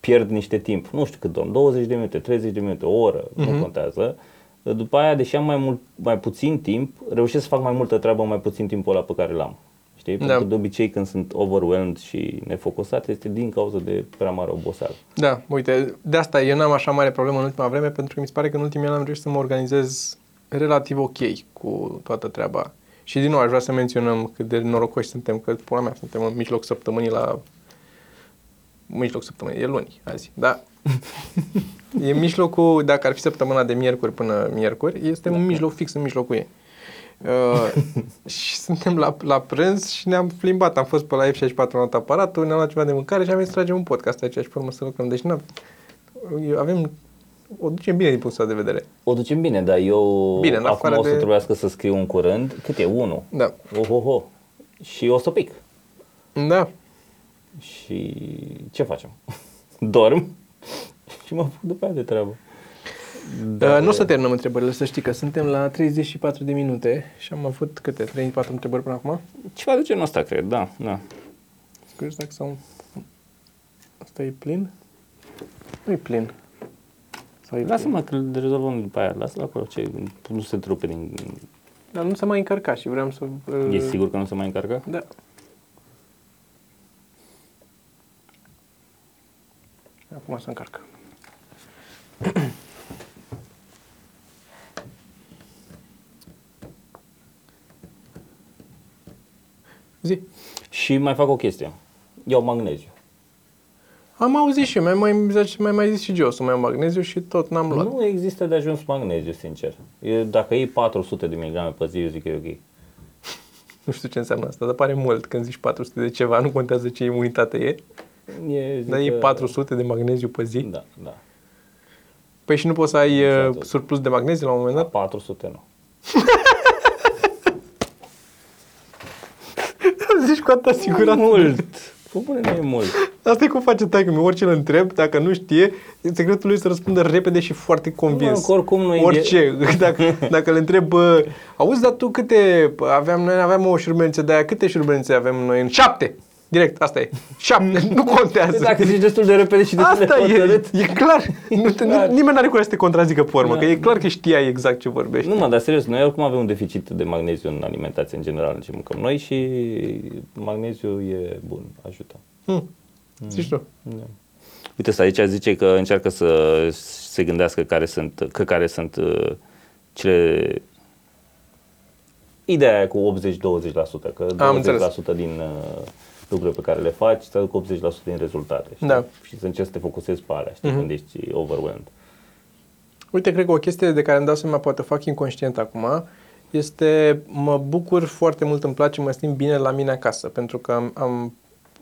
pierd niște timp, nu știu cât dorm, 20 de minute, 30 de minute, o oră, Mhm. nu contează, după aia, deși am mai, mult, mai puțin timp, reușesc să fac mai multă treabă în mai puțin timpul ăla pe care l-am. Știi? Pentru că de obicei când sunt overwhelmed și nefocusat este din cauza de prea mare oboseală. Da, uite, de asta eu n-am așa mare problemă în ultima vreme, pentru că mi se pare că în ultimii ani am reușit să mă organizez relativ ok cu toată treaba. Și din nou aș vrea să menționăm cât de norocoși suntem, că pula mea, suntem în mijloc săptămânii la... Mijloc săptămânii, e luni azi, da. e mijlocul, dacă ar fi săptămâna de miercuri până miercuri, este un mijloc fix în mijlocul ei. Uh, și suntem la, la prânz și ne-am plimbat. Am fost pe la F64 în alt aparatul, ne-am luat ceva de mâncare și am venit să tragem un podcast aici și pe urmă să lucrăm. Deci n avem, o ducem bine din punctul ăsta de vedere. O ducem bine, dar eu Bine, în acum afară o să de- trebuiască să scriu un curând. Cât e? Unu. Da. Ohoho. Și o să pic. Da. Și ce facem? Dorm și mă apuc după aia de treabă. Da, nu o să terminăm întrebările, să știi că suntem la 34 de minute și am avut câte? 34 întrebări până acum? Ceva de genul ăsta, cred, da, da. Scuze dacă sau... Asta e plin? Nu e plin. Sau e plin? Lasă-mă că le rezolvăm după aia. Lasă-l acolo, ce, nu se trupe din... Dar nu s-a mai încărcat și vreau să... uh, E sigur că nu se mai încarcă? Da. Acum să încarcă. Zi. Și mai fac o chestie. Iau magneziu. Am auzit și eu, mai mai, mai, mai, mai zis și eu să mai iau magneziu și tot n-am luat. Nu există de ajuns magneziu, sincer. E, dacă iei 400 de miligrame pe zi, eu zic că e ok. Nu știu ce înseamnă asta, dar pare mult când zici 400 de ceva, nu contează ce imunitate e. E, zic Dar e că- 400 de magneziu pe zi. Da, da. Păi și nu poți să ai Exact. uh, surplus de magneziu la un moment La dat? 400 nu. Zici cu atâta siguranță. Mult. Pe bune nu e mult. Asta e cum face taică mi orice îl întreb, dacă nu știe, secretul lui e să răspundă repede și foarte convins. Mă, că oricum nu e- Orice. Dacă, dacă îl întreb, bă, auzi, dar tu câte, aveam, noi aveam o șurbeniță de aia, câte șurbenițe avem noi în șapte? Direct, asta e. Șapte, nu contează. Dacă zici destul de repede și destul Asta de e, hotărât. e clar. Nu te, Clar. nu, nimeni n-are cum să te contrazică pe urmă, Da. că e clar că știai exact ce vorbești. Nu mă, dar serios, noi oricum avem un deficit de magneziu în alimentație în general, în ce mâncăm noi și magneziu e bun, ajută. Hm. Zici tu. Da. Uite, asta aici zice că încearcă să se gândească care sunt, că care sunt uh, cele... Ideea aia cu 80-20%, că 20% Am înțeles. din uh, lucrurile pe care le faci îți aduc 80% din rezultate. Știi? Da. Și să încerci să te focusezi pe alea, știi, Mhm. când ești overwhelmed. Uite, cred că o chestie de care îmi dau seama, poate o fac inconștient acum, este mă bucur foarte mult, îmi place, mă simt bine la mine acasă, pentru că am, am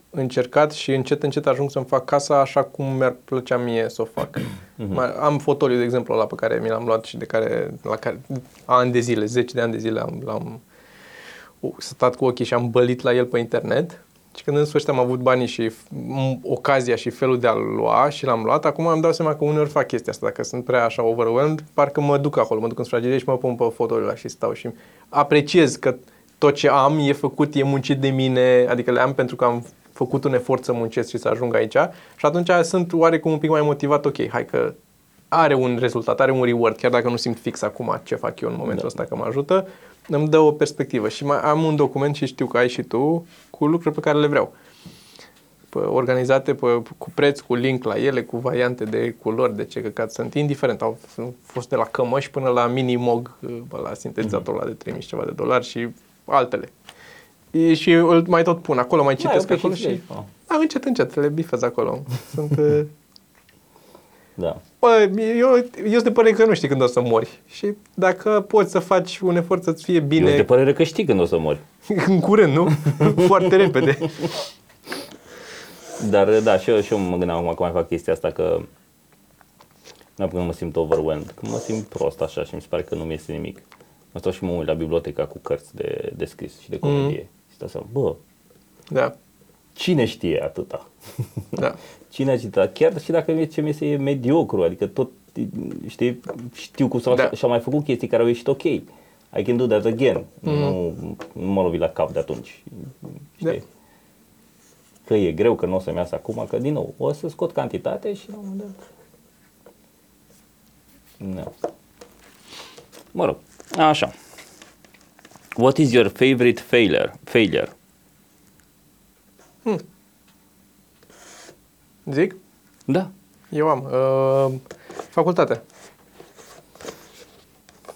încercat și încet, încet ajung să-mi fac casa așa cum mi-ar plăcea mie să o fac. Mai- Am fotoliu, de exemplu, la pe care mi l-am luat și de care, la care ani de zile, zeci de ani de zile am, l-am stat cu ochii și am bălit la el pe internet. Și când în sfârșit am avut banii și f- m- ocazia și felul de a-l lua și l-am luat, acum îmi dau seama că uneori fac chestia asta, dacă sunt prea așa overwhelmed, parcă mă duc acolo, mă duc în sufragerie și mă pun pe fotoliul ăla și stau și apreciez că tot ce am e făcut, e muncit de mine, adică le am pentru că am făcut un efort să muncesc și să ajung aici. Și atunci sunt oarecum un pic mai motivat, ok, hai că are un rezultat, are un reward, chiar dacă nu simt fix acum ce fac eu în momentul Da. ăsta că mă ajută, îmi dă o perspectivă și mai am un document și știu că ai și tu cu lucruri pe care le vreau. Pe, organizate pe, cu preț, cu link la ele, cu variante de culori, de ce căcat sunt, indiferent. Au f- fost de la cămăși până la mini-mog, la sintetizatorul ăla de 3000 și ceva de dolari și altele. E, și îl mai tot pun acolo, mai citesc Da, e ok acolo și și... zi, ah. Da, încet, încet, le bifez acolo. Sunt... uh, Da. Bă, eu, eu sunt de părere că nu știi când o să mori. Și dacă poți să faci un efort să-ți fie Eu bine sunt de părere că știi când o să mori. în curând, nu? Foarte repede. Dar da, și eu, și eu mă gândeam acum că mai fac chestia asta că nu că nu mă simt overwhelmed, că mă simt prost așa și mi se pare că nu mi este nimic. Mă stau și mă uit la biblioteca cu cărți de, de scris și de comedie. Și stau seama, bă, Da, cine știe atâta? da. Cine a citit? Chiar și dacă mie ce e mediocru, adică tot, știi, știu cum să fac Da. și am mai făcut chestii care au ieșit ok. I can do that again. Nu, nu mă lovi la cap de atunci. Știi? Da. Că e greu, că nu o să-mi iasă acum, că din nou, o să scot cantitate și la un moment dat... Da. Mă rog, așa. What is your favorite failure? Failure. Zic? Da. Eu am. Uh, facultatea.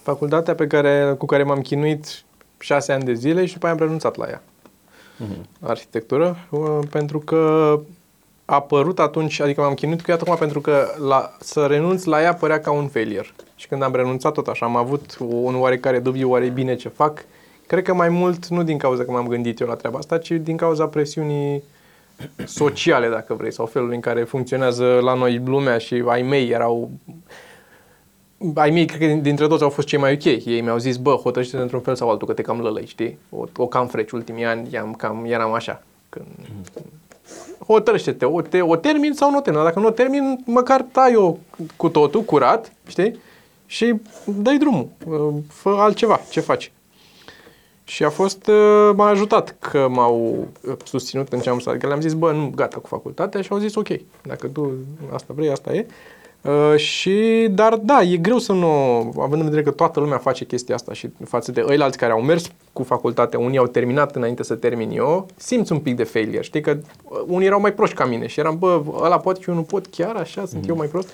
Facultatea pe care, cu care m-am chinuit șase ani de zile și după aia am renunțat la ea. Arhitectură. Uh, pentru că a apărut atunci, adică m-am chinuit cu ea tocmai pentru că la, să renunț la ea părea ca un failure. Și când am renunțat tot așa, am avut un oarecare dubiu, oare e bine ce fac. Cred că mai mult, nu din cauza că m-am gândit eu la treaba asta, ci din cauza presiunii sociale, dacă vrei, sau felul în care funcționează la noi lumea și ai mei erau... Ai mei, cred că dintre toți au fost cei mai ok. Ei mi-au zis, bă, hotărăște într-un fel sau altul, că te cam lălăi, știi? O, o cam freci ultimii ani, i-am, cam, eram așa. Când... Hotărăște-te, o, te, o termin sau nu o termin. Dacă nu o termin, măcar tai-o cu totul, curat, știi? Și dai drumul, fă altceva, ce faci. Și a fost, uh, m-a ajutat că m-au uh, susținut în ce am stat. Că le-am zis, bă, nu, gata cu facultatea și au zis, ok, dacă tu asta vrei, asta e. Uh, și, dar da, e greu să nu, având în vedere că toată lumea face chestia asta și față de ăilalți care au mers cu facultatea, unii au terminat înainte să termin eu, simți un pic de failure, știi, că uh, unii erau mai proști ca mine și eram, bă, ăla poate și eu nu pot, chiar așa, sunt eu mai prost.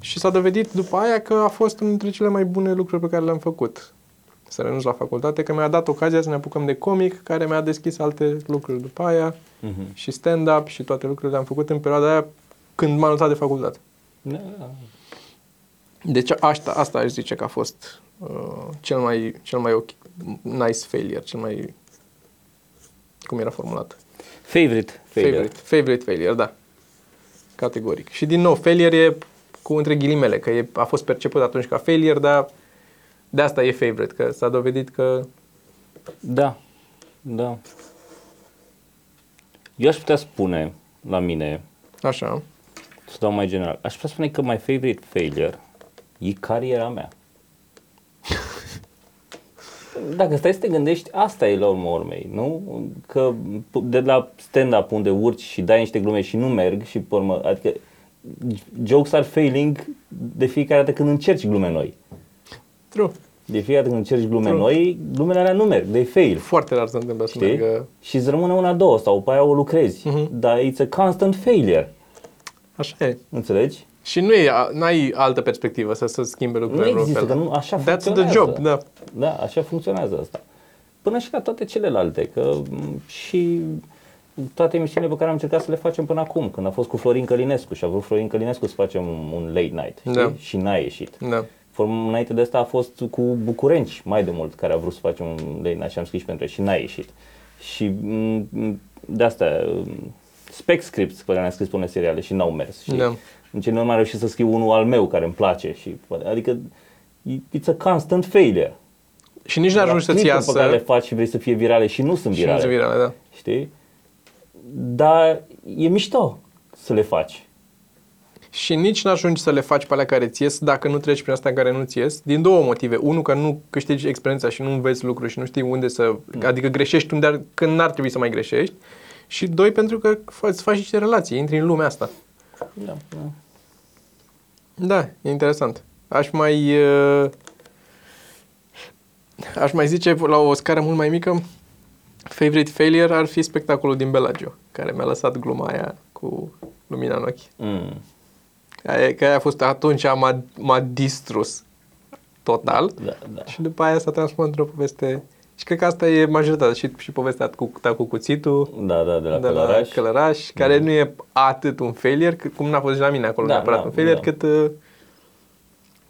Și s-a dovedit după aia că a fost unul dintre cele mai bune lucruri pe care le-am făcut să renunț la facultate, că mi-a dat ocazia să ne apucăm de comic, care mi-a deschis alte lucruri după aia Mhm. și stand-up și toate lucrurile le-am făcut în perioada aia când m-am lăsat de facultate. Da. Deci asta, asta aș zice că a fost uh, cel mai, cel mai ok, nice failure, cel mai... Cum era formulat? Favorite. Failure. Favorite. Favorite failure, da. Categoric. Și din nou, failure e cu între ghilimele, că e, a fost perceput atunci ca failure, dar de asta e favorite, că s-a dovedit că Da. Da. Eu aș putea spune la mine, Așa. să dau mai general, aș putea spune că my favorite failure e cariera mea. Dacă stai să te gândești, asta e la urmă urmei, nu? Că de la stand-up unde urci și dai niște glume și nu merg și pe urmă, adică jokes are failing de fiecare dată când încerci glume noi. True. De fiecare dată când încerci glume True. noi, glumele alea nu merg, they fail. Foarte rar se întâmplă să Știi? meargă... Și îți rămâne una, două sau pe aia o lucrezi. Mhm. Dar it's a constant failure. Așa e. Înțelegi? Și nu e, n-ai altă perspectivă să se schimbe Nu lucrurile în vreun există, fel. că nu așa That's the funcționează. job, da. Da, așa funcționează asta. Până și la toate celelalte, că m, și toate emisiunile pe care am încercat să le facem până acum, când a fost cu Florin Călinescu și a vrut Florin Călinescu să facem un, un late night, știi? Da. Și n-a ieșit. Da. Form, înainte de asta a fost cu Bucurenci mai de mult care a vrut să facem un late night și am scris și pentru el și n-a ieșit. Și m, m, de asta m, spec scripts pe care le-am scris pe unele seriale și n-au mers. Și Da. în ce nu mai am reușit să scriu unul al meu care îmi place. Și, adică it's a constant failure. Și nici n-ajungi să-ți clipuri pe care le iasă faci și vrei să fie virale și nu sunt și nu virale. ți virale, da. Știi? Dar e mișto să le faci. Și nici n-ajungi să le faci pe alea care ți ies dacă nu treci prin asta care nu ți ies, din două motive. Unul, că nu câștigi experiența și nu înveți lucruri și nu știi unde să... Adică greșești unde ar, când n-ar trebui să mai greșești. Și doi, pentru că fa- îți faci niște relații, intri în lumea asta. Da, da. Da, e interesant. Aș mai... Uh, aș mai zice la o scară mult mai mică, favorite failure ar fi spectacolul din Bellagio, care mi-a lăsat gluma aia cu lumina în ochi. Mm. Aia, că aia a fost atunci m-a, m-a distrus total Da, da. și după aia s-a transformat într-o poveste și cred că asta e majoritatea și, și povestea cu, ta cu cuțitul Da, da, de la de Călăraș. la Călăraș, care nu e atât un failure, cât, cum n-a fost și la mine acolo Da, neapărat da, un failure, da. cât uh,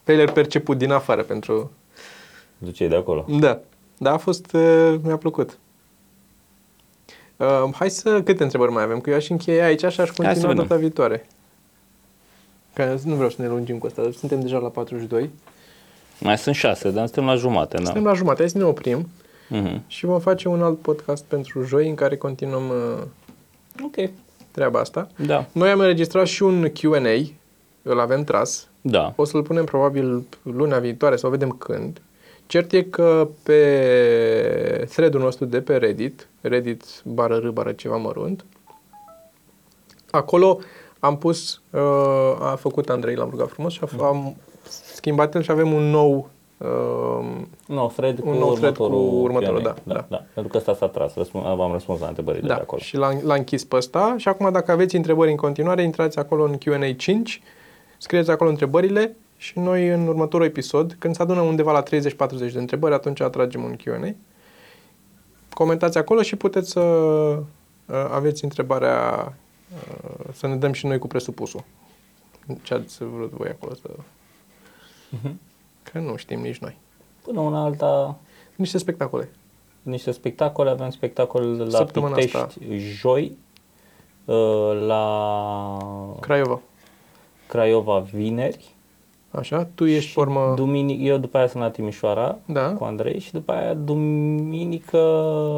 failure perceput din afară pentru... Ducei de acolo. Da, da, a fost, uh, mi-a plăcut. Uh, hai să, câte întrebări mai avem? Că eu aș încheia aici și aș să continua vedem. data viitoare. Că nu vreau să ne lungim cu asta, suntem deja la 42. Mai sunt șase, dar suntem la jumate. Da. Suntem la jumătate, hai să ne oprim Mhm. și vom face un alt podcast pentru joi în care continuăm uh, Ok. treaba asta. Da. Noi am înregistrat și un Q&A, îl avem tras. Da. O să-l punem probabil luna viitoare sau vedem când. Cert e că pe thread-ul nostru de pe Reddit, Reddit bară r bară ceva mărunt, acolo am pus, uh, a făcut Andrei, l-am rugat frumos și a- am schimbat el și avem un nou uh, Un nou thread cu Un nou thread cu următorul următorul, Q&A. da, da. da. Pentru că ăsta s-a tras. Răspund, v-am răspuns la întrebările de Da, acolo. și l-a, l-a închis pe ăsta și acum dacă aveți întrebări în continuare, intrați acolo în Q&A 5, scrieți acolo întrebările și noi în următorul episod, când se adună undeva la 30-40 de întrebări, atunci atragem un Q&A. Comentați acolo și puteți să uh, aveți întrebarea, uh, să ne dăm și noi cu presupusul. Ce ați vrut voi acolo să... Mhm. Că nu știm nici noi. Până una alta, Niște spectacole. niște spectacole. Avem spectacol la Săptămâna Pitești asta. joi, uh, la Craiova. Craiova vineri. Așa? Tu ești și formă... Duminic, eu după aia sunt la Timișoara Da. cu Andrei și după aia duminică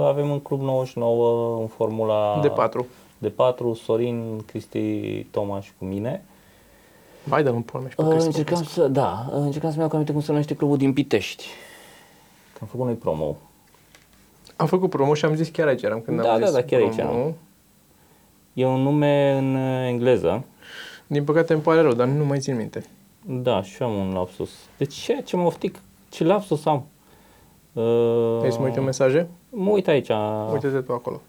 avem în Club 99 în formula De patru. De 4 Sorin, Cristi, Tomaș și cu mine. Hai dă-l un pulme și pe Uh, Cristi încercam Popescu. să, da, uh, încercam să-mi iau aminte cum se numește clubul din Pitești. Că am făcut noi promo. Am făcut promo și am zis chiar aici eram când Da, am da, zis da, chiar aici promo. eram. E un nume în uh, engleză. Din păcate îmi pare rău, dar nu mai țin minte. Da, și eu am un lapsus. De ce? Ce mă oftic? Ce lapsus am? Uh, Vrei să mă uit în mesaje? Mă uit aici, Uite-te tu acolo.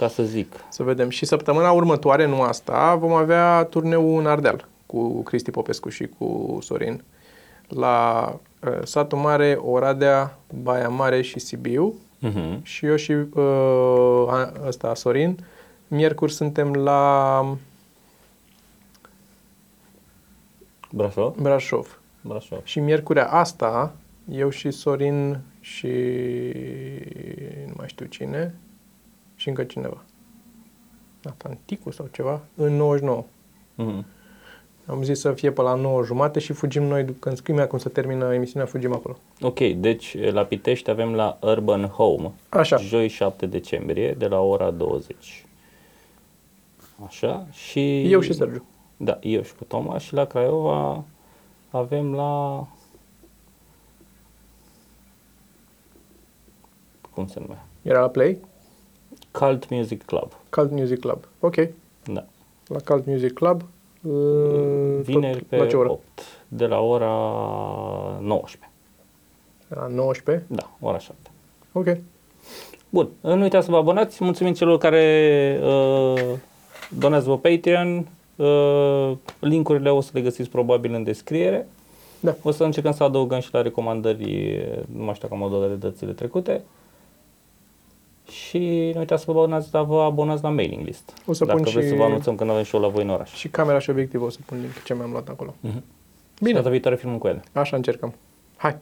Ca să zic. Să vedem. Și săptămâna următoare, nu asta, vom avea turneu în Ardeal cu Cristi Popescu și cu Sorin la uh, Satul Mare, Oradea, Baia Mare și Sibiu. Uh-huh. Și eu și uh, a- ăsta, Sorin, miercuri suntem la Brașov? Brașov. Brașov. Și miercurea asta, eu și Sorin și nu mai știu cine și încă cineva. Atlanticul sau ceva, în 99. Uh-huh. Am zis să fie pe la 9 jumate și fugim noi, când scrimea cum să termină emisiunea, fugim acolo. Ok, deci la Pitești avem la Urban Home, Așa. joi 7 decembrie, de la ora 20. Așa. Și... Eu și Sergiu. Da, eu și cu Tomaș. Și la Craiova avem la... Cum se numea? Era la Play? Cult Music Club. Cult Music Club. Ok. Da. La Cult Music Club. uh, Vineri tot pe la ce oră? 8. De la ora 19. La 19. Da, ora 7. Ok. Bun, nu uitați să vă abonați. Mulțumim celor care uh, donează pe Patreon. Uh, linkurile o să le găsiți probabil în descriere. Da. O să încercăm să adăugăm și la recomandări, nu mai știu dacă am adăugat de dățile trecute. Și nu uitați să vă abonați, să vă abonați la mailing list. O să dacă pun vreți și- să vă anunțăm când avem show la voi în oraș. Și camera și obiectiv o să pun link ce mi-am luat acolo. Mhm. Bine. Data viitoare filmăm cu ele. Așa încercăm. Hai.